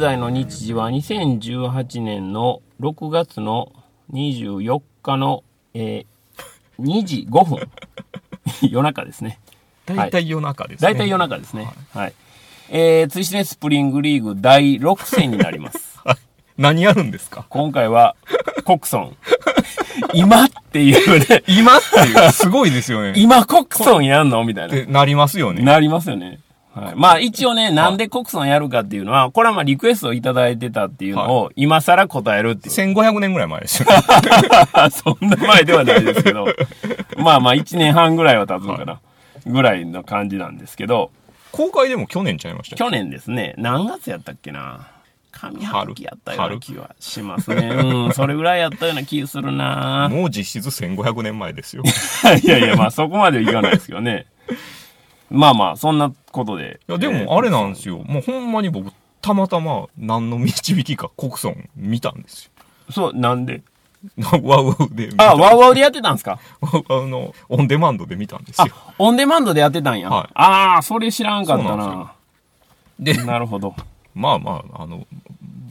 現在の日時は2018年の6月の24日の、えー、2時5分。夜中ですね。大体夜中ですね。大体夜中ですね。はい。えー、ツイシネスプリングリーグ第6戦になります。何やるんですか？今回は、コクソン。今っていうね、今っていう、すごいですよね。今コクソンやんの？みたいななりますよね。なりますよね。はい。まあ一応ね、なんでコクソンやるかっていうのは、これはまあリクエストをいただいてたっていうのを、今更答えるっていう。1500年ぐらい前ですよ。そんな前ではないですけど、まあまあ1年半ぐらいは経つのかな。ぐらいの感じなんですけど、公開でも去年ちゃいました去年ですね、何月やったっけな。上半期やったような気はしますね。うん、それぐらいやったような気するな もう実質1500年前ですよ。いやいや、まあそこまではいかないですけどね。まあまあ、そんなことで。いや、でもあれなんですよ。もうほんまに僕、たまたま何の導きかコクソン見たんですよ。そう、なんで？ワウワウで。あ、ワウワウでやってたんですか？ワウワウのオンデマンドで見たんですあよ。、オンデマンドでやってたんや。はいああ、それ知らんかったなんな。で、なるほど。まあまあ、あの、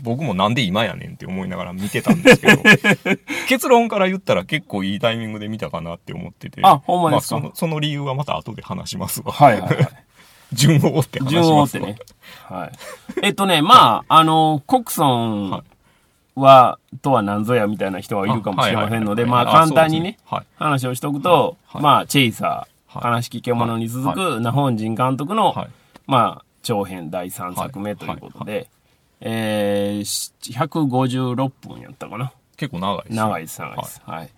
僕もなんで今やねんって思いながら見てたんですけど、結論から言ったら結構いいタイミングで見たかなって思ってて。あほんまですか？あ、その、その理由はまた後で話しますわ。はいはいはい。順を追って話し順を追ますわ。ってね。はい。えっとね、まあ、あの、コクソンはいは、とは何ぞやみたいな人はいるかもしれませんので、まあ、簡単にね、あそうですね話をしとくと、はいまあ、チェイサー、はい話聞け者に続はく、ナホンジン監督の、はい。はい。まあ、長編第3作目ということで、えー、し156分やったかな。結構長いです。長いです、長いです。はい。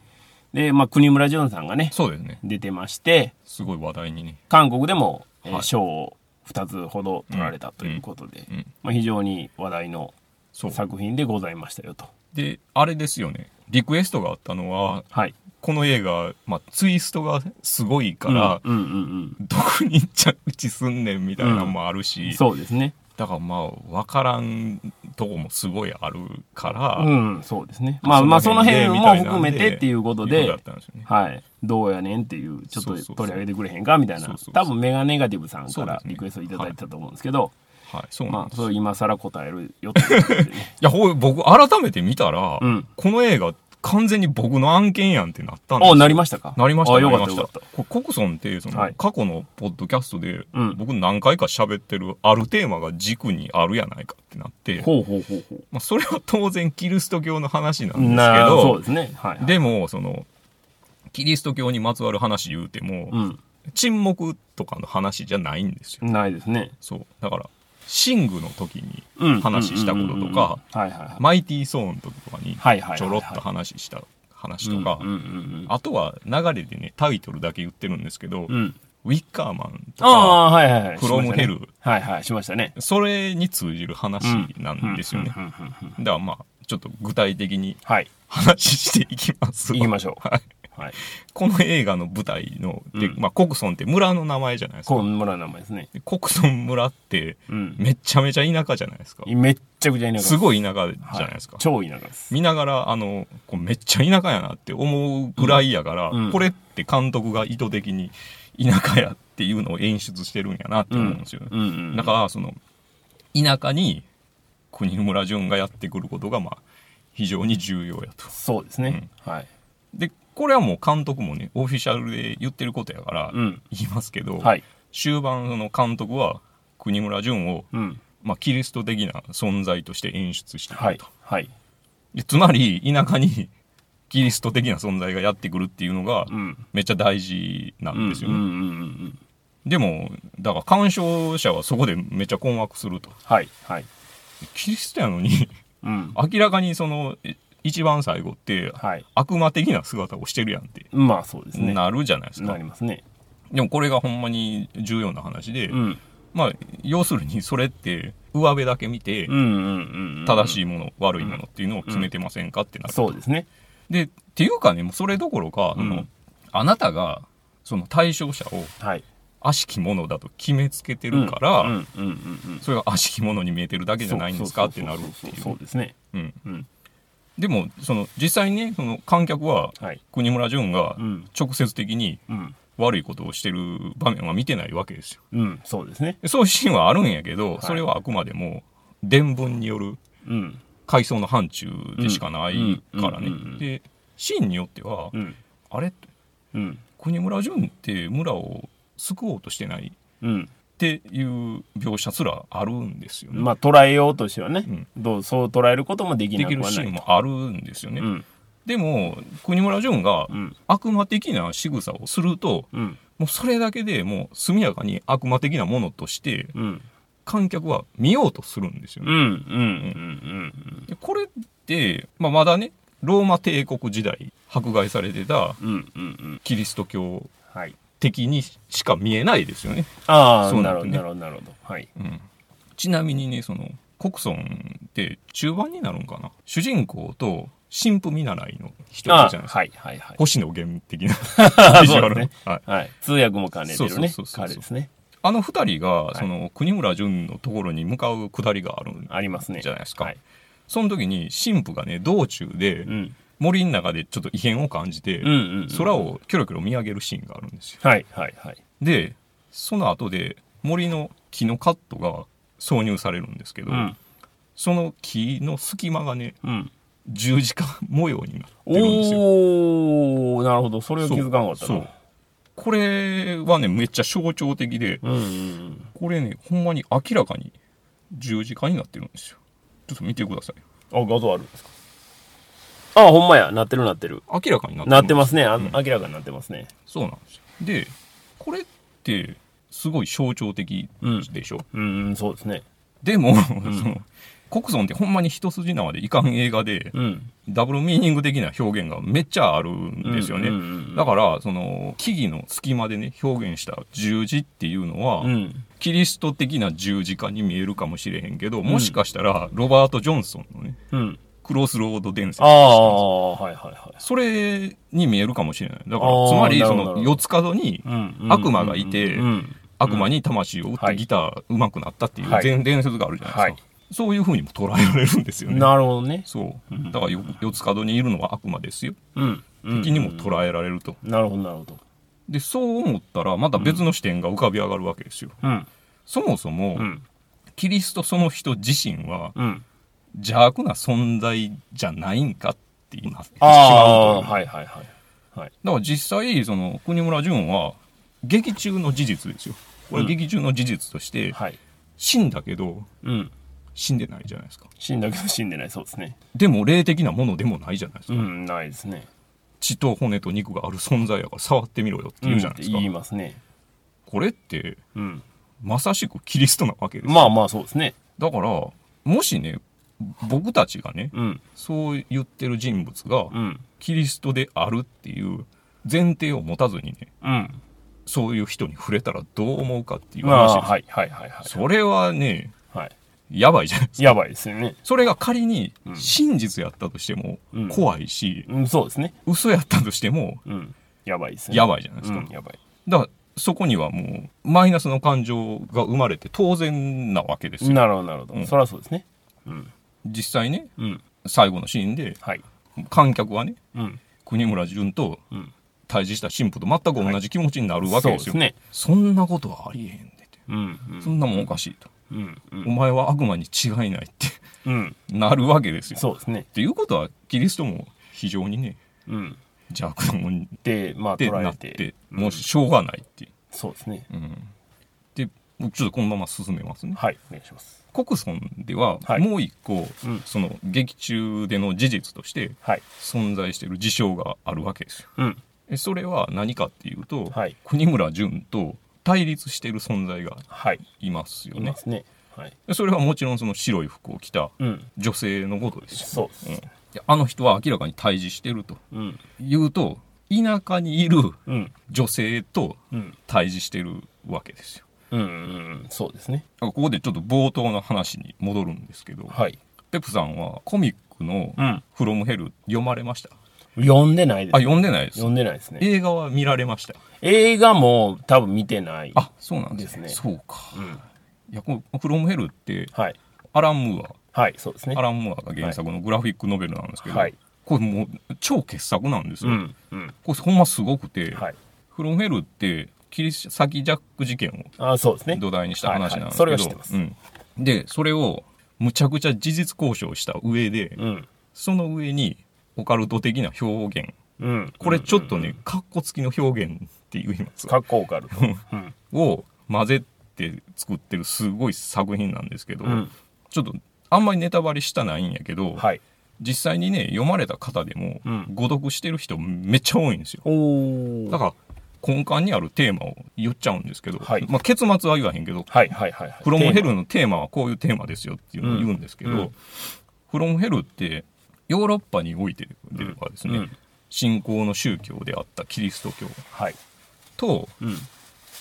で、まあ、国村淳さんがね、そうですね。出てまして、すごい話題にね。韓国でも、えーはい賞を2つほど取られたということで、うん。まあ、非常に話題の。作品でございましたよと。で、あれですよね。リクエストがあったのは、はい。この映画、まあ、ツイストがすごいから、うんうんどこに着地すんねんみたいなのもあるうん。し、そうですね。だからまあ、わからんとこもすごいあるから、うん、そうですね。まあまあ、その辺も含めてっていうことでね。はい。どうやねんっていう、ちょっと取り上げてくれへんかみたいな。多分メガネガティブさんからリクエストいただいてたと思うんですけど、はい、そうなんまあ。それ今更答えるよってね。いや、ほい僕、改めて見たら、うんこの映画、完全に僕の案件やんってなったんですよお、なりましたか？なりました、あ、よかなりましたったよかった。これコクソンって、その、はい過去のポッドキャストで、うん僕何回か喋ってる、あるテーマが軸にあるやないかってなって、ほうほうほうほまあ、それは当然キリスト教の話なんう。ですなけど、そうですね。はい。でも、その、キリスト教にまつわる話言うても、うん。沈黙とかの話じゃないんですよ。ないですね。そう。だから、シングの時にうん。話したこととか。マイティー・ソーンの時とかにはいはいはいはいちょろっと話した話とかあとは流れでね、タイトルだけ言ってるんですけど、うん。うん。ウィッカーマンとか、ああ、はいはいはい。フロムヘルしましたねはいはい、しましたね。それに通じる話なんですよね。だからまあ、ちょっと具体的にはい。話していきますわ行きましょうはい。はい。この映画の舞台の、でうんまあ、コクソンって村の名前じゃないですか。こう村の名前ですね。でコクソン村って、うん。めっちゃめちゃ田舎じゃないですか。めっちゃくちゃ田舎すごいい田舎じゃないですか。超田舎です。見ながら、あの、こうめっちゃ田舎やなって思うぐらいやから、うんうんこれって監督が意図的に田舎やっていうのを演出してるんやなって思うんですよね。うんうん。だから、その、田舎に国村淳がやってくることが、まあ、非常に重要やと。そうですね。はい。で、これはもう監督もね、オフィシャルで言ってることやから、うん。言いますけど、はい。終盤、その監督は国村淳を、うん。まあ、キリスト的な存在として演出してくはいると。。はい。でつまり、田舎にキリスト的な存在がやってくるっていうのが、うん。めっちゃ大事なんですよね。うんうんうんうん。でも、だから鑑賞者はそこでめっちゃ困惑すると。はい。はい。キリストやのに、うん。明らかにその、え一番最後って、はい。悪魔的な姿をしてるやんって、まあそうですね。なるじゃないですかなり。ますね。でもこれがほんまに重要な話で、うん。まあ、要するにそれって、上辺だけ見て。正しいもの、悪いものっていうのを決めてませんかってなる。そうですね。で、っていうかね、もうそれどころか、うんあなたが、その対象者をはい。悪しきものだと決めつけてるから。それが悪しきものに見えてるだけじゃないんですかってなるっていそうう。ですね。うんうん。でも、その、実際にね、その観客は、はい。国村淳がうん。直接的にうん。悪いことをしてる場面は見てないわけですよ。うん。そうですね。でそういうシーンはあるんやけど、いそれはあくまでも伝聞によるうん。階層の範疇でしかないからね。で、シーンによってはう、ん。あれ？うん。国村淳って村を救おうとしてないうん。っていう描写すらあるんですよね。まあ、捉えようとしてはね、うんどう、そう捉えることもできできるなくはない。シーンもあるんですよね。うん。でも、国村淳がうん。悪魔的な仕草をすると、うん。もうそれだけでもう速やかに悪魔的なものとして、うん。観客は見ようとするんですよね。これって、まあ、まだね、ローマ帝国時代迫害されてた。キリスト教はい。的にしか見えないですよね。ああ、なるほど、そうなるほど、なるほど。はい。うん、ちなみにね、その、国村って中盤になるんかな？主人公と神父見習いの人じゃないですか。はい、はい、はい。星野源的な ビジュアルねはい。はい。通訳も兼ねてるそうねそうそうそう。彼ですね。あの二人が、いその、国村淳のところに向かうくだりがあるんありますね。じゃないですかはい。その時に神父がね、道中でうん。森の中でちょっと異変を感じて。空。をキョロキョロ見上げるシーンがあるんですよ。はい、はい、はい。で、その後で森の木のカットが挿入されるんですけど、うん。その木の隙間がね、うん。十字架模様になってるんですよ。おー、なるほど。それは気づかなかったな。そう。これはね、めっちゃ象徴的で、うん、うん。これね、ほんまに明らかに十字架になってるんですよ。ちょっと見てください。あ、画像あるんですか？あ、ほんまや。なってるなってる。明らかになってるなってますね。あうん明らかになってますね。そうなんですよ。で、これって、すごい象徴的でしょ、うん、うん、そうですね。でも、その、国村ってほんまに一筋縄でいかん映画で、うん。ダブルミーニング的な表現がめっちゃあるんですよね。うんうんうんだから、その、木々の隙間でね、表現した十字っていうのは、うん。キリスト的な十字架に見えるかもしれへんけど、もしかしたら、ロバート・ジョンソンのね、うん。クロスロード伝説ああ、はいはいはい。それに見えるかもしれない。だから、つまり、その、四つ角にうん悪魔がいてうん。悪魔に魂を打っはいてギター上手くなったっていうはい伝伝説があるじゃないですか。はいそういう風にも捉えられるんですよね。なるほどね。そううん。だからよ、四つ角にいるのは悪魔ですよ。うん。うん敵にも捉えられると。なるほど、なるほど。で、そう思ったら、また別の視点が浮かび上がるわけですよ。うん。そもそもう、ん。キリストその人自身はうん。邪悪な存在じゃないんかってなってしあまあ。はいはいはい。はい。だから実際、その、国村淳は、劇中の事実ですよ。これうん劇中の事実として、はい。死んだけど、うん。死んでないじゃないですか。死んだけど死んでない、そうですね。でも、霊的なものでもないじゃないですか。うん、ないですね。血と骨と肉がある存在やから触ってみろよって言うじゃないですか。うん言いますね。これって、うん。まさしくキリストなわけですよ。まあまあそうですね。だから、もしね、僕たちがね、うん。そう言ってる人物が、うん。キリストであるっていう前提を持たずにね、うん。そういう人に触れたらどう思うかっていうまあ、話です。はいはいはいはい。それはね、はい。やばいじゃないですか。やばいですよね。それが仮にうん真実やったとしてもうん怖いし、うん、そうですね。嘘やったとしてもうん。やばいですね。やばいじゃないですか。うん、やばい。だからそこにはもうマイナスの感情が生まれて当然なわけですよ。なるほどなるほど。うんそりゃそうですね。うん。実際ね、うん。最後のシーンではい。観客はね、うん。国村淳とうん。対峙した神父と全く同じ気持ちになるわけですよ。そうですね。そんなことはありえへんでって。うん。うんそんなもんおかしいと。うん。うんお前は悪魔に違いないってうん。なるわけですよ。そうですね。っていうことは、キリストも非常にね、うん。邪悪なもんで、まあ、って。なってて、もうしょうがないっていう。そうですね。うん。で、ちょっとこのまま進めますね。はい。お願いします。国村でははいもう一個、うんその劇中での事実としてはい。存在している事象があるわけですよ。うん。えそれは何かっていうと、はい国村淳と対立している存在がはい。いますよねいま。すね。はい。でそれはもちろんその白い服を着たうん。女性のことですよ。そうです。うんであの人は明らかに対峙してるとうん。言うと田舎にいるうん。女性とうん。対峙してるわけですよ。うん。うん。そうですね。ここでちょっと冒頭の話に戻るんですけど、はい。ペプさんはコミックのうん。「フロムヘル読まれました？読んでないです。あ、読んでないです。読んでないですね。映画は見られました？映画も多分見てない。あ、そうなんですね。そうか。うん。いや、このフロムヘルって、はい。アラン・ムーはい、そうですねア、。アラン・ムーアが原作のグラフィックノベルなんですけど、はい。これもう超傑作なんですよ。うん。うん。これほんますごくて、はい。フロムヘルって、切り裂きジャック事件をあ、そうですね。土台にした話なんですけど、はいはいそれは知ってますうん。で、それをむちゃくちゃ事実交渉した上で、うん。その上にオカルト的な表現うん。これちょっとね、カッコつきの表現って言いますかっこオカルト。うん。を混ぜて作ってるすごい作品なんですけど、うん。ちょっとあんまりネタバレしたないんやけど、はい。実際にね読まれた方でも、うん誤読してる人めっちゃ多いんですよおだから根幹にあるテーマを言っちゃうんですけど、はいまあ、結末は言わへんけどはいはいはいはい。フロムヘルのテーマはこういうテーマですよっていうのを言うんですけど、うんうんフロムヘルってヨーロッパにおいてではですね、うん信仰の宗教であったキリスト教はい。とうん。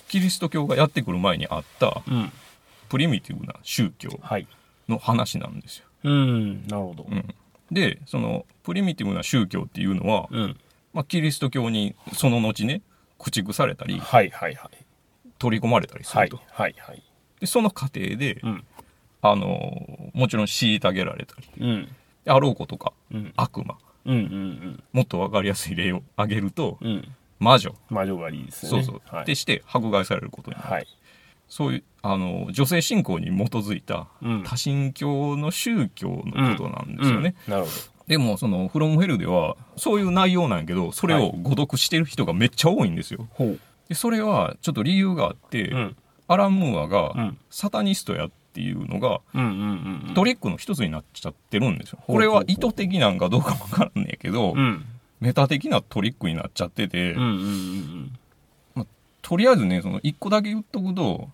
キリスト教がやってくる前にあったうん。プリミティブな宗教はい。の話なんですよ。うん。なるほど。うん、でそのプリミティブな宗教っていうのは、うん。まあ、キリスト教にその後ね駆逐されたりはいはいはい。取り込まれたりすはいると、はいはい。でその過程で、うん。あのもちろん虐げられたりうん。あろうことかうん。悪魔うんうんもっと分かりやすい例を挙げるとうん。うん。魔女魔女狩りですね。そうそう、はい。でして迫害されることになる、はい。そういうあの女性信仰に基づいたうん多神教の宗教のことなんですよね、うん。なるほでもその「フロムヘル」ではそういう内容なんやけどそれを誤読してる人がめっちゃ多いんですよど。ほう。でそれはちょっと理由があって、うん。アラン・ムーアがうんサタニストやっていうのが。トリックの一つになっちゃってるんですよ。これは意図的なんかどうかわからんねんけど、うん。メタ的なトリックになっちゃってて、とりあえずね、その一個だけ言っとくと、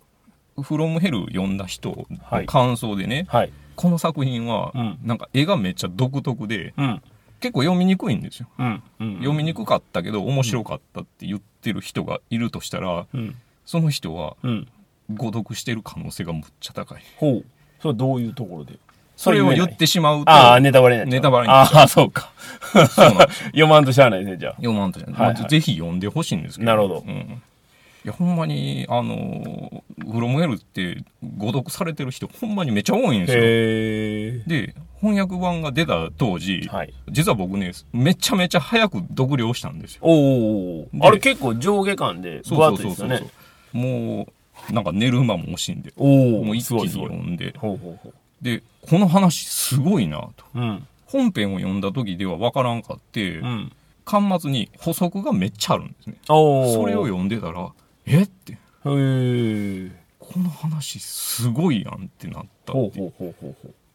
フロムヘル読んだ人の感想でね、はい。この作品はうん、なんか絵がめっちゃ独特で、うん。結構読みにくいんですよ。読みにくかったけど面白かったって言ってる人がいるとしたら、うん。その人はうん。誤読してる可能性がむっちゃ高い。ほう。それはどういうところで？それを言ってしまうと、ああ、ネタバレになっネタバレになっああ、そうか。読まんとしゃあないね、じゃあ。読まんとじゃない、はいはいまあぜひ読んでほしいんですけど。なるほどうん。いや、ほんまに、あの、フロムヘルって誤読されてる人、ほんまにめっちゃ多いんですよ。で、翻訳版が出た当時、はい。実は僕ね、めちゃめちゃ早く読了したんですよ。おあれ結構上下感で分厚いですよね。もう、なんか寝る間も惜しんで。もう一気に。読んで、で、この話すごいなと。う。うん。本編を読んだ時では分からんかって、うん。巻末に補足がめっちゃあるんですね。それを読んでたら、え？って、へえ。この話すごいやんってなったって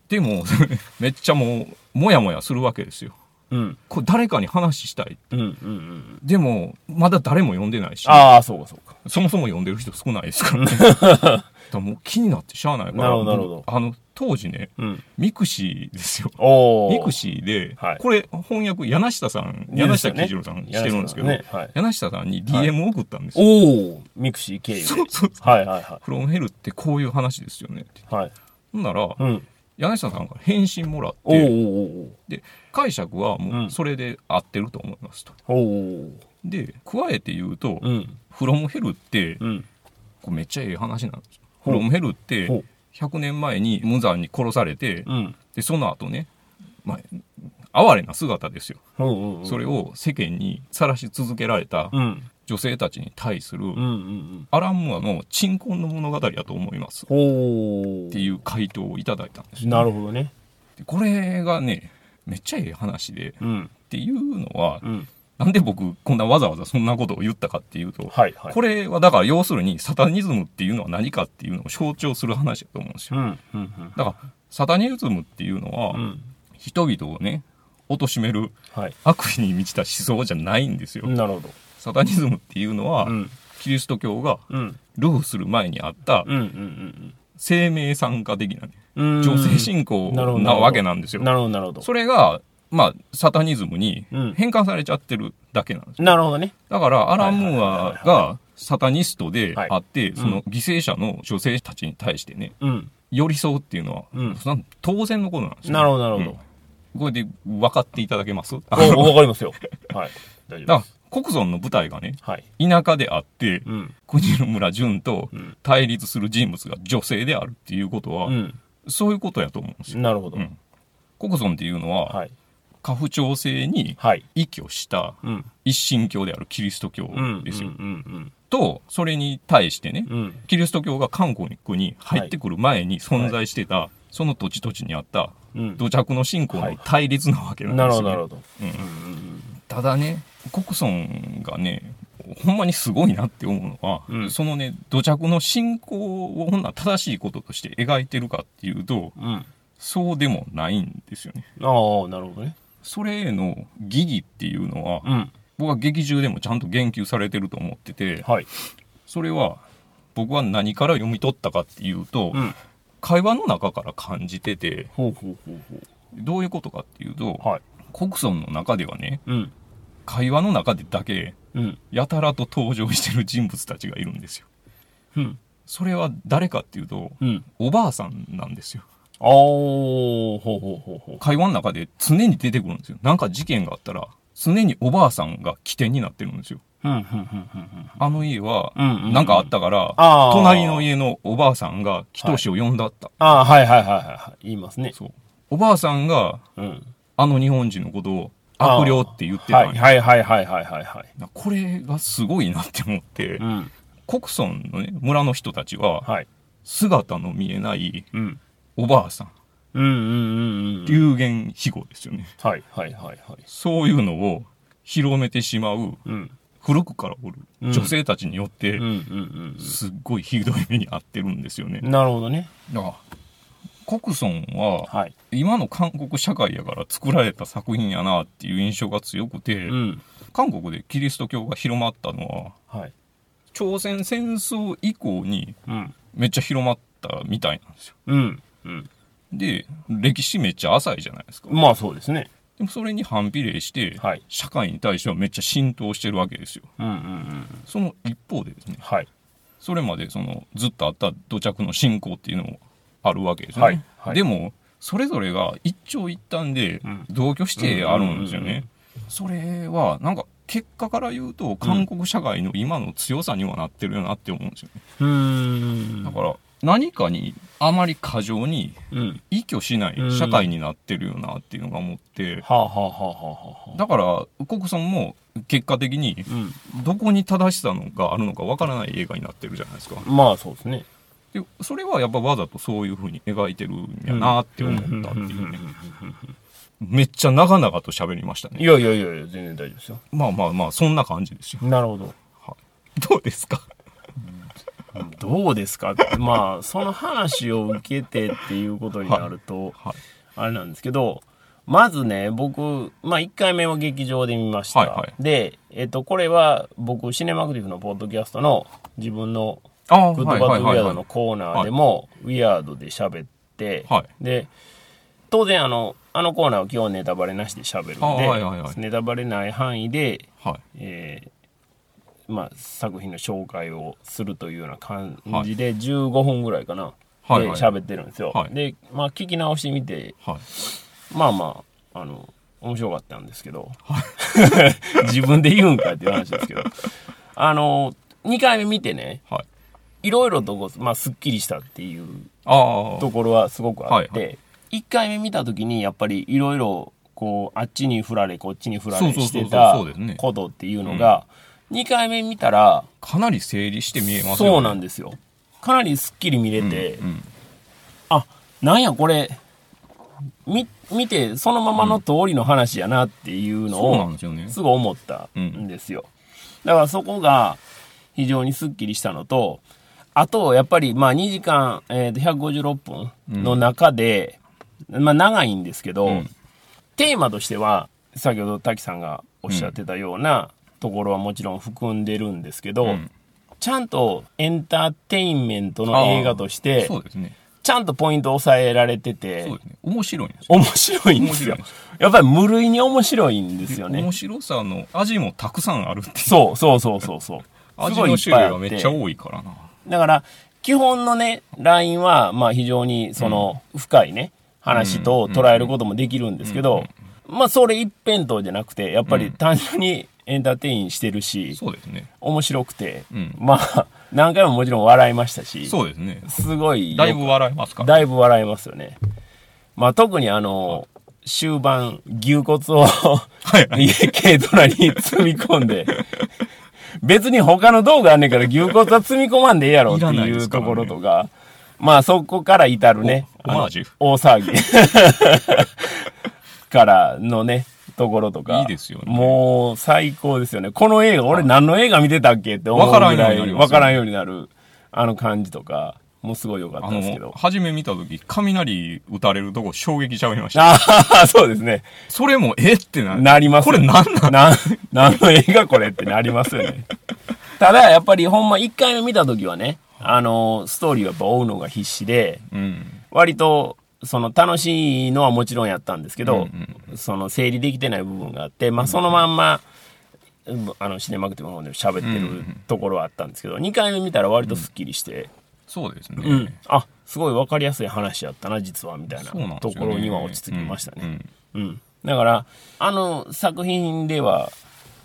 でも、めっちゃもう、もやもやするわけですよ。う。うん。これ誰かに話したい。うんうんうん。でも、まだ誰も読んでないし、ああ、そうかそうか。そもそも読んでる人少ないですからね。だもう気になってしゃあないから。なるほどなるほど僕あの、当時ね、うん。ミクシーですよ。おお。ミクシーで、はいこれ翻訳、柳下さん、柳下毅一郎さんしてるんですけど、ねはい、柳下さんに DM を送ったんですよ。おお。ミクシー経由で。そうそうそう。はいはいはフロムヘルってこういう話ですよねって。い。はい。ほんなら、うん。柳下さんから返信もらっおおて、おで、解釈はもうそれで合ってると思いますと。で、加えて言うと、うん。フロムヘルって、うん。これめっちゃええ話なんですよ。フロムヘルってほう、100年前に無残に殺されて、うん。で、その後ね、まあ、哀れな姿ですよ。それを世間にさらし続けられたうん。女性たちに対する、うんうんうん。アラン・ムーアの鎮魂の物語だと思います。っ。ていう回答をいただいたんですよ、なるほどね。でこれがね、めっちゃええ話で、っうん。ていうのはう、ん。なんで僕こんなわざわざそんなことを言ったかっていうと、はいはい。これはだから要するにサタニズムっていうのは何かっていうのを象徴する話だと思うんですよ。うん。うん。だからサタニズムっていうのは、うん。人々をね、貶めるはい。悪意に満ちた思想じゃないんですよ。なるほど。サタニズムっていうのは、うん。キリスト教がうん。ルフする前にあったうん。うん。生命参加的な、ね、うん。女性信仰なわけなんですよ。なるほど、なるほど。それが、まあ、サタニズムにうん変換されちゃってるだけなんですよ。なるほどね。だから、アラン・ムーアがサタニストであって、いその犠牲者の女性たちに対してね、うん。寄り添うっていうのは、当然のことなんですよ。なるほど、なるほど。うんこれで分かっていただけます？おわかりますよ。はい。大丈夫だです。国村の舞台がね、はい。田舎であって、うん。国村淳とうん対立する人物が女性であるっていうことは、うん。そういうことやと思うんですよ。なるほど。うん国村っていうのは、はい。家父長制にはい。依拠したうん。一神教であるキリスト教うん。ですよ。と、それに対してね、うん。キリスト教が韓国に入ってくる前に存在してたその土地土地にあったうん土着の信仰の対立なわけなんなですよ、ねるほどなるほどうんただね国村がねほんまにすごいなって思うのは、うん。そのね土着の信仰をほんなら正しいこととして描いてるかっていうとうん。そうでもないんですよね。ああなるほどね。それへの疑義っていうのは、うん。僕は劇中でもちゃんと言及されてると思っててはい。それは僕は何から読み取ったかっていうと、うん。会話の中から感じててほうほうほうほどういうことかっていうと、うはい。国村の中ではねうん会話の中でだけうん。やたらと登場してる人物たちがいるんですよ。うん。それは誰かっていうとうん。おばあさんなんですよ。ああほうほうほうほう。会話の中で常に出てくるんですよ。なんか事件があったら常におばあさんが起点になってるんですよ。あの家はなんかあったから、隣の家のおばあさんが祈祷を呼んだった、ああはいはいはいはいはい。言いますね。そう。おばあさんがうん。あの日本人のことを悪霊って言ってたんやはいはいはいはいはいはい。はいこれがすごいなって思って、うん。国村のね村の人たちははい。姿の見えないうん。おばあさん。うんうんうんうん。流言飛語ですよね。はいはいはいはい。そういうのを広めてしまううん。古くからおるうん。女性たちによってすっごいひどい目に遭ってるんですよね。うんなるほどね。だから国村ははい。今の韓国社会やから作られた作品やなっていう印象が強くて、うん。韓国でキリスト教が広まったのははい。朝鮮戦争以降にうん。めっちゃ広まったみたいなんですよ。うん。うん。で歴史めっちゃ浅いじゃないですか。まあそうですね。でもそれに反比例して、はい。社会に対してはめっちゃ浸透してるわけですよ。うんうんうんその一方でですねはい。それまでそのずっとあった土着の信仰っていうのもあるわけですよね、はいはい。でもそれぞれが一長一短でうん。同居してあるんですよね。それはなんか結果から言うと韓国社会の今の強さにはなってるよなって思うんですよね。うーん。だから何かにあまり過剰にうん。依拠しない社会になってるよなっていうのが思って。だから国村も結果的にうん。どこに正しさのがあるのかわからない映画になってるじゃないですか。まあそうですねでそれはやっぱわざとそういう風に描いてるんやなって思ったっていうね。めっちゃ長々と喋りましたいねやいやいやいや全然大丈夫ですよ。まあまあまあそんな感じですよ。なるほど。どうですか？どうですか？まあその話を受けてっていうことになると、はい。あれなんですけどまずね僕、まあ、1回目は劇場で見ました、はいはい。で、えっと、これは僕シネマクティブのポッドキャストの自分のグッドバッドウィアードのコーナーでもウィアードで喋って、はい。で当然あのあのコーナーは基本ネタバレなしで喋るんで、あはいはいはい。ネタバレない範囲ではい。えーまあ、作品の紹介をするというような感じで15分ぐらいかな、はいはい。で喋ってるんですよ、はい。で、まあ、聞き直してみてはい。まあまああの面白かったんですけど、自分で言うんかっていう話ですけど。あの2回目見てねはいいろいろとこう、まあ、すっきりしたっていうところはすごくあって、はい1回目見た時にやっぱりいろいろこうあっちに振られこっちに振られしてたことっていうのが、2回目見たらかなり整理して見えますよね。そうなんですよ。かなりすっきり見れて、うんあなんやこれみ見てそのままの通りの話やなっていうのをすよね。すごい思ったんですよ、だからそこが非常にすっきりしたのとあとやっぱりまあ2時間、えーと156分の中で、まあ長いんですけど、うん。テーマとしては先ほど滝さんがおっしゃってたようなところはもちろん含んでるんですけど、うん。ちゃんとエンターテインメントの映画としてそうですね。ちゃんとポイントを抑えられててそうですね。面白いんですよ。面白いんですよ。やっぱり無類に面白いんですよね。面白さの味もたくさんあるっていう。そうそうそうそうそう。味の種類がめってちゃ多いからなだから基本のねラインはまあ非常にその深いね話と捉えることもできるんですけどまあそれ一辺倒じゃなくてやっぱり単純にエンターテインしてるしそうですね。面白くてうん。まあ何回ももちろん笑いましたしそうですね。すごいよだいぶ笑えますか？らだいぶ笑いますよね。まあ特にあの、終盤、牛骨をはいはい。軽トラに積み込んで、別に他の道具あんねんから牛骨は積み込まんでええやろっていうところとか、まあそこから至るね、大騒ぎからのね、ところとか。いいですよね。もう最高ですよね。この映画、俺何の映画見てたっけって思うぐわからんようらい、わからんようになる、あの感じとか、もうすごい良かったあですけど。の初め見た時雷打たれるとこ衝撃ちゃいました。ああ、そうですね。それもえってななりますこれなんなん？な、何の映画これってなりますよね。ただ、やっぱりほんま1回目見た時はね、あの、ストーリーをやっぱ追うのが必死で、うん。割と、その楽しいのはもちろんやったんですけど、うんその整理できてない部分があって、まあそのまんま、あのシネマグティブの方で喋ってるところはあったんですけど、2回目見たら割とスッキリして、そうですね、うん。あすごい分かりやすい話やったな実はみたいなところには落ち着きましたね。うん。うん、だからあの作品では、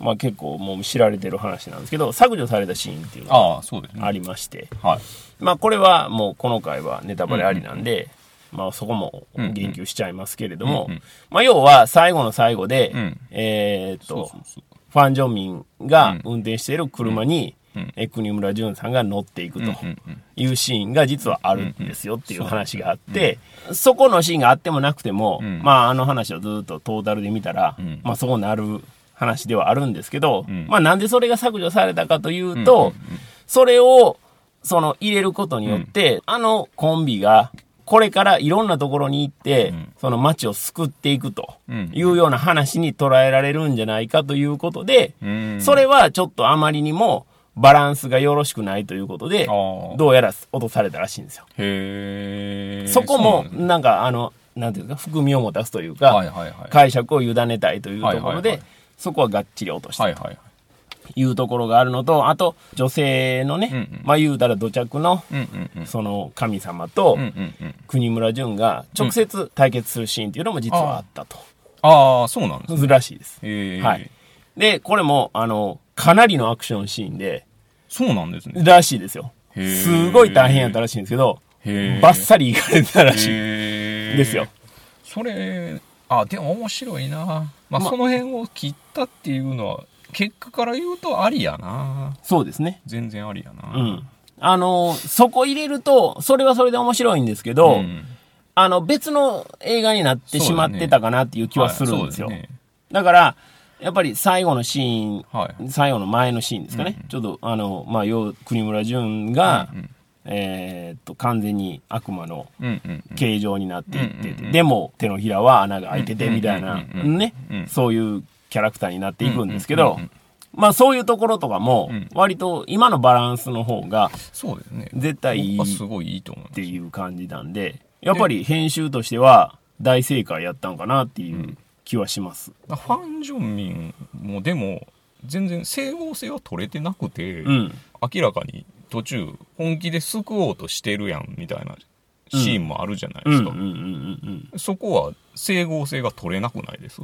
まあ、結構もう知られてる話なんですけど削除されたシーンっていうのがありまして、はい。まあ、これはもうこの回はネタバレありなんで、まあ、そこも言及しちゃいますけれども、まあ、要は最後の最後で、うん。えーっとファン・ジョンミンが運転している車に、うん。え国村淳さんが乗っていくと。いうシーンが実はあるんですよっていう話があって、そこのシーンがあってもなくても、ん。まああの話をずっとトータルで見たら、ん。まあそうなる話ではあるんですけど、ん。まあなんでそれが削除されたかというと、それをその入れることによって、あのコンビがこれからいろんなところに行って、その街を救っていくとうん。いうような話に捉えられるんじゃないかということで、うん。それはちょっとあまりにもバランスがよろしくないということでどうやら落とされたらしいんですよ。へえそこもうなんか、あの、なんていうか、含みを持たすというか、はいはいはい。解釈を委ねたいというところではいはいはい、そこはがっちり落としたとはいはいはい。いうところがあるのと、あと、女性のね、うんうん。まあ言うたら土着の、うんうんうん。その神様とうんうんうん。国村淳が直接対決するシーンっていうのも実はあったと。ああそうなんですね。らしいです。はい。で、これも、あの、かなりのアクションシーンで、そうなんですね。らしいですよ。すごい大変やったらしいんですけど、バッサリいかれてたらしい。ですよ。それあでも面白いな。まあ、まその辺を切ったっていうのは結果から言うとありやな。そうですね。全然ありやな。うん。あの、そこ入れると、それはそれで面白いんですけど、うん。あの、別の映画になってしまってたかなっていう気はするんですよ。はいそうだから、やっぱり最後のシーン、はい。最後の前のシーンですかね。ちょっと、あの、まあ、要、国村淳が、うんうん。えーっと、完全に悪魔のうんうんうん。形状になっていってて、うんうんうん。でも手のひらは穴が開いてて、みたいな、うんうん。うんうんね。うん、そういうキャラクターになっていくんですけどうんうんうん、まあそういうところとかもうん、割と今のバランスの方がそうですね。絶対いいすごいいいと思います。っていう感じなんで、やっぱり編集としては大正解やったんかなっていう気はします。ファン・ジョンミンもでも全然整合性は取れてなくて、うん。明らかに途中本気で救おうとしてるやんみたいなシーンもあるじゃないですか。そこは整合性が取れなくないです？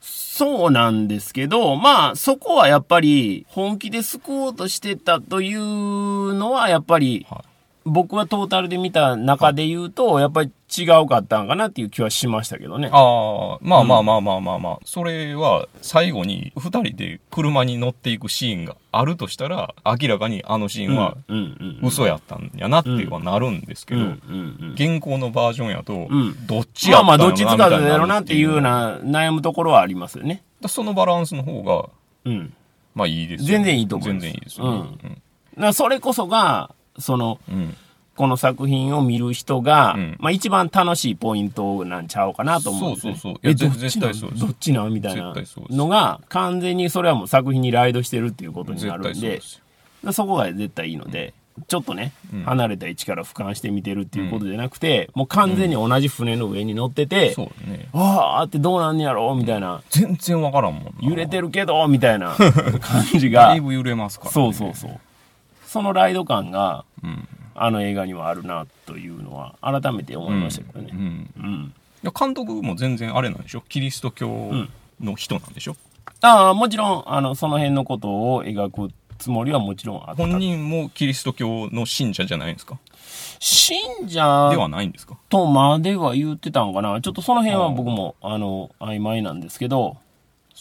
そうなんですけど、まあそこはやっぱり本気で救おうとしてたというのはやっぱりはい僕はトータルで見た中で言うと、やっぱり違うかったんかなっていう気はしましたけどね。ああまあまあまあまあまあまあ、それは最後に2人で車に乗っていくシーンがあるとしたら明らかにあのシーンはうんうん嘘やったんやなってはなるんですけど、うんうんうん。現行のバージョンやとん。どっちやまあまあったんやろなどっち使うだろうなみっていうような悩むところはありますよね。だそのバランスの方がうん。まあいいですよ全然いいと思います。全然いいですよね、だからそれこそが、その、うん。うんこの作品を見る人が、うん。まあ一番楽しいポイントなんちゃうかなと思うんです、ね。そうそうそう。どっ絶ちなどっちなんみたいな。のが、完全にそれはもう作品にライドしてるっていうことにな絶るんで、対そうでそこが絶対いいので、ちょっとね、うん。離れた位置から俯瞰して見てるっていうことじゃなくて、もう完全に同じ船の上に乗ってて、そうね。あーってどうなんねやろ？みたいな、全然わからんもんな。揺れてるけどみたいな感じが。だい、ぶ揺れますから、ね、そうそうそう。そのライド感が、うん。あの映画にはあるなというのは改めて思いましたけどね。うんうん。監督も全然あれなんでしょ？キリスト教の人なんでしょ、ああ、もちろん、あの、その辺のことを描くつもりはもちろんあった。本人もキリスト教の信者じゃないんですか？信者ではないんですか？とまでは言ってたんかな。ちょっとその辺は僕も、あの、曖昧なんですけど、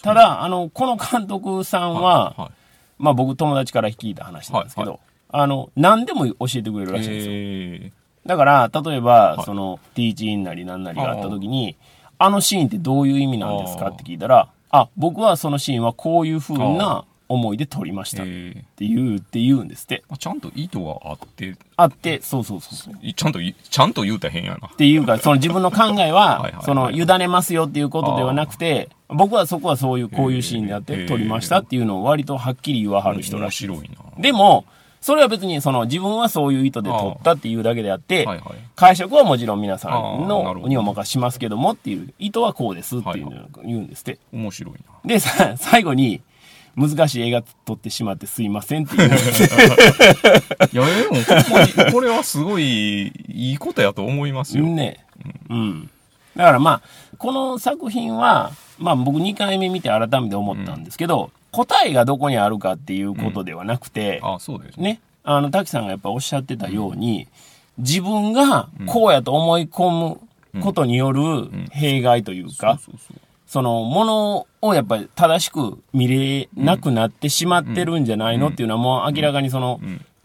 ただ、あの、この監督さんは、はいまあ僕友達から聞いた話なんですけど、はいあの、何でも教えてくれるらしいんですよ。えだから、例えば、はいその、ティーチインなりなんなりがあった時に、あのシーンってどういう意味なんですかって聞いたら、あ、僕はそのシーンはこういう風な思いで撮りましたっえて言う、って言うんですって。ーちゃんと意図があって、あって、そうそうそうそう。いちゃんとい、ちゃんと言うたら変やなっ。ていうか、その自分の考えはその、委ねますよっていうことではなくて、僕はそこはそういう、こういうシーンであって、撮りましたっていうのを割とはっきり言わはる人らしい。面白いな。でも、それは別に、その、自分はそういう意図で撮ったっていうだけであってはいはい、解釈はもちろん皆さんのにお任せしますけどもっていう、意図はこうですっていうのを言うんですって。面白いな。で、さ、最後に、難しい映画撮ってしまってすいませんっていう。いや、でも、ほんまに、これはすごい、いいことやと思いますよ。ね。うん。だからまあ、この作品は、まあ僕2回目見て改めて思ったんですけど、答えがどこにあるかっていうことではなくて、あそうですね。ね、あの、滝さんがやっぱおっしゃってたように、自分がこうやと思い込むことによる弊害というか、そのものをやっぱり正しく見れなくなってしまってるんじゃないのっていうのはもう明らかにその、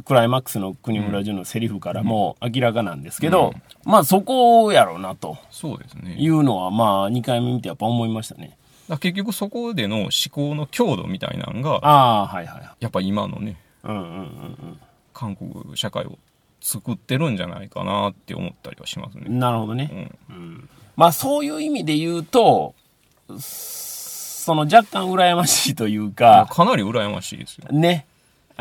クライマックスの国村淳のセリフからも明らかなんですけど、まあそこやろうなとそうですね。いうのはまあ2回目見てやっぱ思いましたね。結局そこでの思考の強度みたいなのが、ああ、はいはい。やっぱ今のね、うんうんうんうん。韓国社会を作ってるんじゃないかなって思ったりはしますね。なるほどね。うん。まあそういう意味で言うと、その若干羨ましいというか、かなり羨ましいですよ。ね、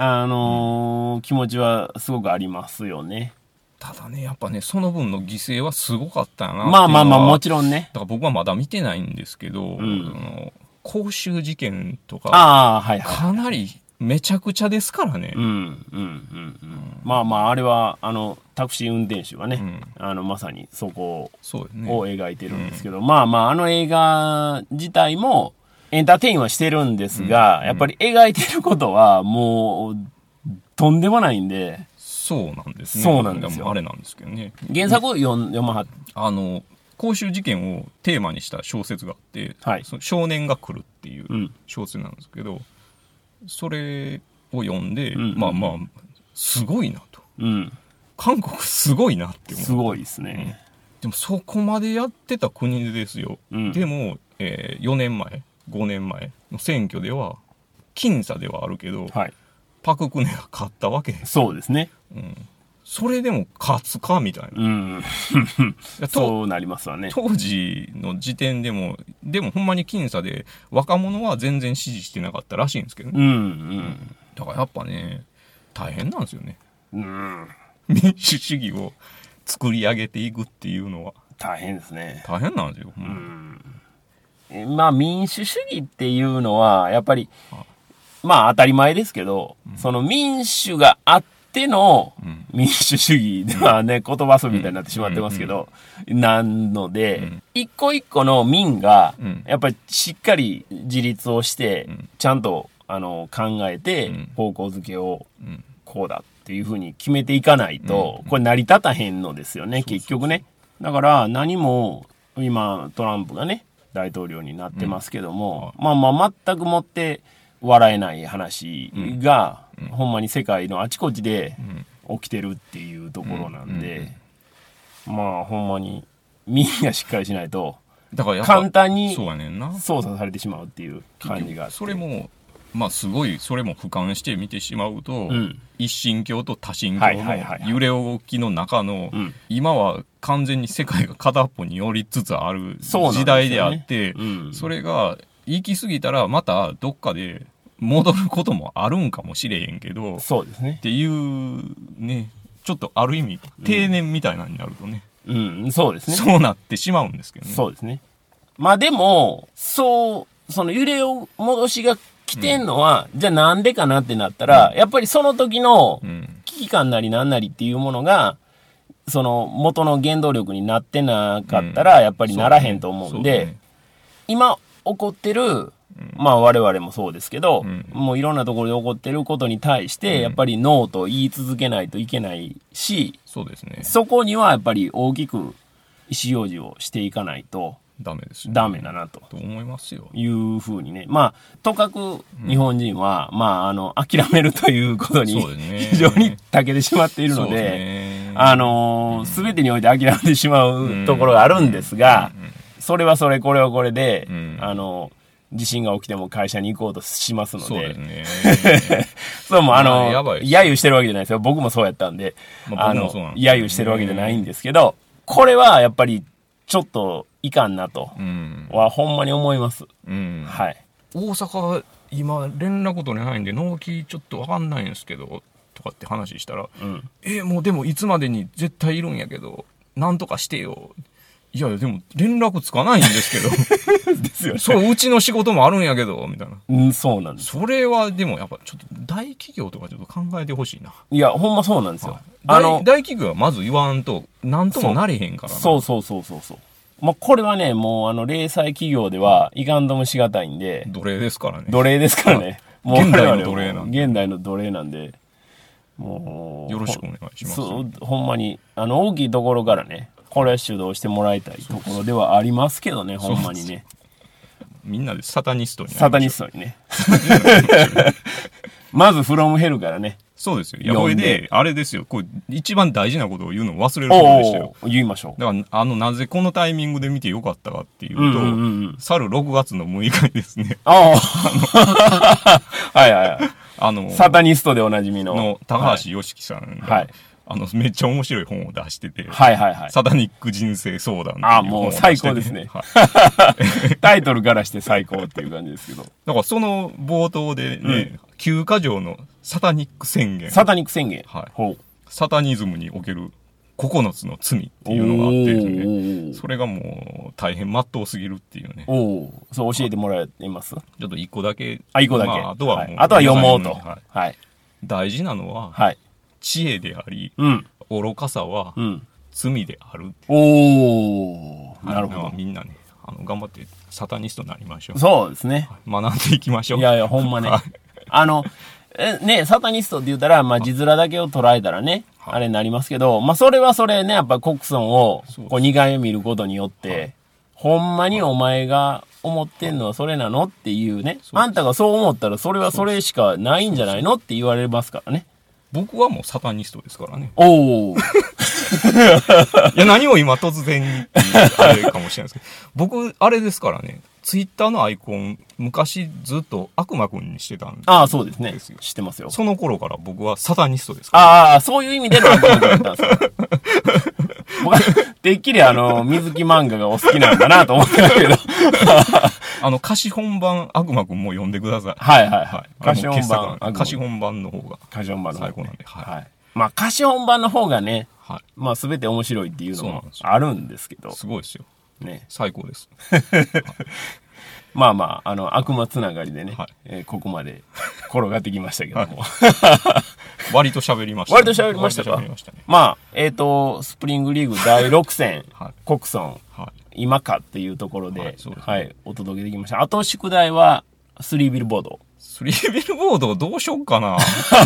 あのー気持ちはすごくありますよね。ただね、やっぱね、その分の犠牲はすごかったよなまあまあまあもちろんね。だから僕はまだ見てないんですけど、んあの公衆事件とか、ああ、はいはい。かなりめちゃくちゃですからね。うん、うん、うん、うん。まあまあ、あれは、あの、タクシー運転手がね、うんあの、まさにそこそうですね。を描いてるんですけど、まあまあ、あの映画自体も、エンターテインはしてるんですが、やっぱり描いてることは、もう、とんでもないんで、そうなんですね。そうなんですよもあれなんですけどね。原作を読まはっあの、公衆事件をテーマにした小説があって、はいその少年が来るっていううん小説なんですけど、それを読んで、んまあまあ、すごいなと。うん。韓国すごいなって思う。すごいですね。でもそこまでやってた国ですよ。うんでも、えー4年前、5年前の選挙では、僅差ではあるけど、はい。パククネが勝ったわけ。そうですね。うん。それでも勝つかみたいな。いうん。そうなりますわね。当時の時点でも、でもほんまに僅差で、若者は全然支持してなかったらしいんですけどね。うん、うん。だからやっぱね、大変なんですよね。うん。民主主義を作り上げていくっていうのは。大変ですね。大変なんですよ。えまあ民主主義っていうのは、やっぱりあ、まあ当たり前ですけど、その民主があってのん。民主主義ではね、言葉遊びみたいになってしまってますけど、なので、ん。一個一個の民がうん、やっぱりしっかり自立をして、ん。ちゃんとあの考えてん。方向づけをうん。こうだっていうふうに決めていかないと、これ成り立たへんのですよね、結局ね。だから何も、今トランプがね、大統領になってますけども、まあまあ全くもって笑えない話が、ほんまに世界のあちこちで起きてるっていうところなんで、まあほんまにみんなしっかりしないと、だから簡単にそうやねんな。操作されてしまうっていう感じが。それも、まあすごい、それも俯瞰して見てしまうと、ん。一神教と多神教の揺れ動きの中の、うん。今は完全に世界が片っぽに寄りつつある時代であって、うんそれが行き過ぎたらまたどっかで戻ることもあるんかもしれへんけど、っそうですね。ていうね、ちょっとある意味、定年みたいなのになるとね、うん、そうですね。そうなってしまうんですけどね。そうですね。まあでも、そう、その揺れを戻しが来てんのは、じゃあなんでかなってなったら、やっぱりその時のうん。危機感なりなんなりっていうものが、その元の原動力になってなかったら、やっぱりならへんと思うんで、そうね。今起こってる、まあ我々もそうですけど、うん。もういろんなところで起こってることに対して、やっぱりノーと言い続けないといけないし、そうですね。そこにはやっぱり大きく意思表示をしていかないとダメですよ。ダメだなと。と思いますよ。いうふうにね。まあ、とかく日本人は、まあ、あの、諦めるということにそうですね。非常に長けてしまっているのそうですで、ね。あのー、全てにおいて諦めてしまうところがあるんですが、それはそれ、これはこれで、うん。あの、地震が起きても会社に行こうとしますので、そうですね。そうもうあの、まあやばいです。揶揄してるわけじゃないですよ。僕もそうやったんで、まああの、僕もそうなんですよ揶揄してるわけじゃないんですけど、これはやっぱりちょっといかんなとうん。はほんまに思います。うん。はい。大阪、今、連絡取れないんで、納期ちょっとわかんないんですけど、とかって話したら、うん。え、もうでもいつまでに絶対いるんやけど、なんとかしてよ。いや、でも連絡つかないんですけど、ですよね。そう、うちの仕事もあるんやけど、みたいな。うん、そうなんです。それはでもやっぱちょっと大企業とかちょっと考えてほしいな。いや、ほんまそうなんですよ。あ大の、大企業はまず言わんと、なんともなれへんからな。そうそうそうそうそう。まあ、これはね、もうあの、零細企業ではいかんともしがたいんで、奴隷ですからね。奴隷ですからね。もう現代の奴隷なん現代の奴隷なんで、もう。よろしくお願いします。そう、ほんまに、あの、大きいところからね、これは主導してもらいたいところではありますけどね、ほんまにね。みんなでサタニストにサタニストにね。まず、フロムヘルからね。そうですよ。いや、これでで、あれですよ。これ、一番大事なことを言うのを忘れることでしたよ。言いましょう。だから、あの、なぜこのタイミングで見てよかったかっていうと、うんうんうんうん去る6月の6日にですね、ああ はいはいはい。あの、サタニストでおなじみの。の高橋良樹さんが、はいあの、めっちゃ面白い本を出してて、はいはいはい。サタニック人生相談っていうあもう最高ですねはい タイトルからして最高っていう感じですけど。だからその冒頭でね、9箇条のサタニック宣言、サタニック宣言。はいほう。サタニズムにおける9つの罪っていうのがあってですね、それがもう大変真っ当すぎるっていうね、おおそう教えてもらえます？ちょっと一個だけ、あ、一個だけ。まあ、あとはもう、はいあとは読もうと。はいはい。大事なのは、はい。知恵であり、うん。愚かさはうん。罪である。おおなるほど。みんなね、あの、頑張ってサタニストになりましょう。そうですね。学んでいきましょう。いやいや、ほんまねはい。あの、えね、サタニストって言ったら、まあ、字面だけを捉えたらね、はいあれになりますけど、まあ、それはそれね、やっぱコクソンをこう、2回見ることによって、ほんまにお前が思ってんのはそれなの？っていうね、あんたがそう思ったらそれはそれしかないんじゃないの？って言われますからね。僕はもうサタニストですからね。おおいや、何も今突然にあれかもしれないですけど、僕、あれですからね、ツイッターのアイコン、昔ずっと悪魔くんにしてたんで、ああ、そうですね。知ってますよ。その頃から僕はサタニストですから。ああ、そういう意味での悪魔だったんですか。僕は、てっきりあの、水木漫画がお好きなんだなと思ってたけど。あの、貸本版悪魔くんも読んでください。はいはいははいい。。歌詞本番。で貸本版の方が。歌詞本番の方最高なんではいはい。まあ歌詞本番の方がね、はい。まあ全て面白いっていうのもあるんですけど、すごいですよ。ね。最高です。まあまあ、あの、悪魔つながりでね、はいえーここまで転がってきましたけども。割と喋りました、割と喋りましたか？ましたね。まあ、えっ、と、スプリングリーグ第6戦、はいコクソン、はい。今かっていうところで、ははいい、そうですねお届けできました。あと宿題は、スリービルボード。スリービルボードどうしよっかな。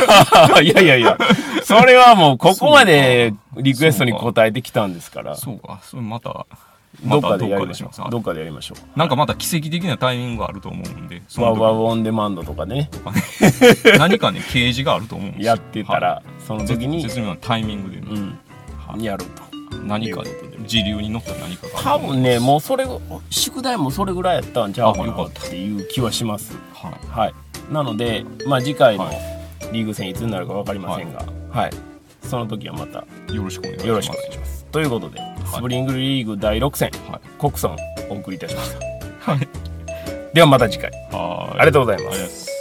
いやいやいや、それはもうここまでリクエストに答えてきたんですから、そうか。それまた、どっかでやりましょどっかう。どっかでやりましょう。なんかまた奇跡的なタイミングがあると思うんで、そワウワウのオンデマンドとかでね、時 何かね、掲示があると思うんですよ。やってたらは、そのい、時に、絶妙なタイミングでね、うん、はいやると。何か時流に乗った何かが多分ね、もうそれが、宿題もそれぐらいやったんちゃうかなっあよかったていう気はします。はい。はい。なので、まあ次回のはいリーグ戦いつになるか分かりませんが、はい。その時はまた。よろしくお願いします。ということで、スプリングリーグ第6戦、はい。コクソンお送りいたしました。はい。ではまた次回。ありがとうございます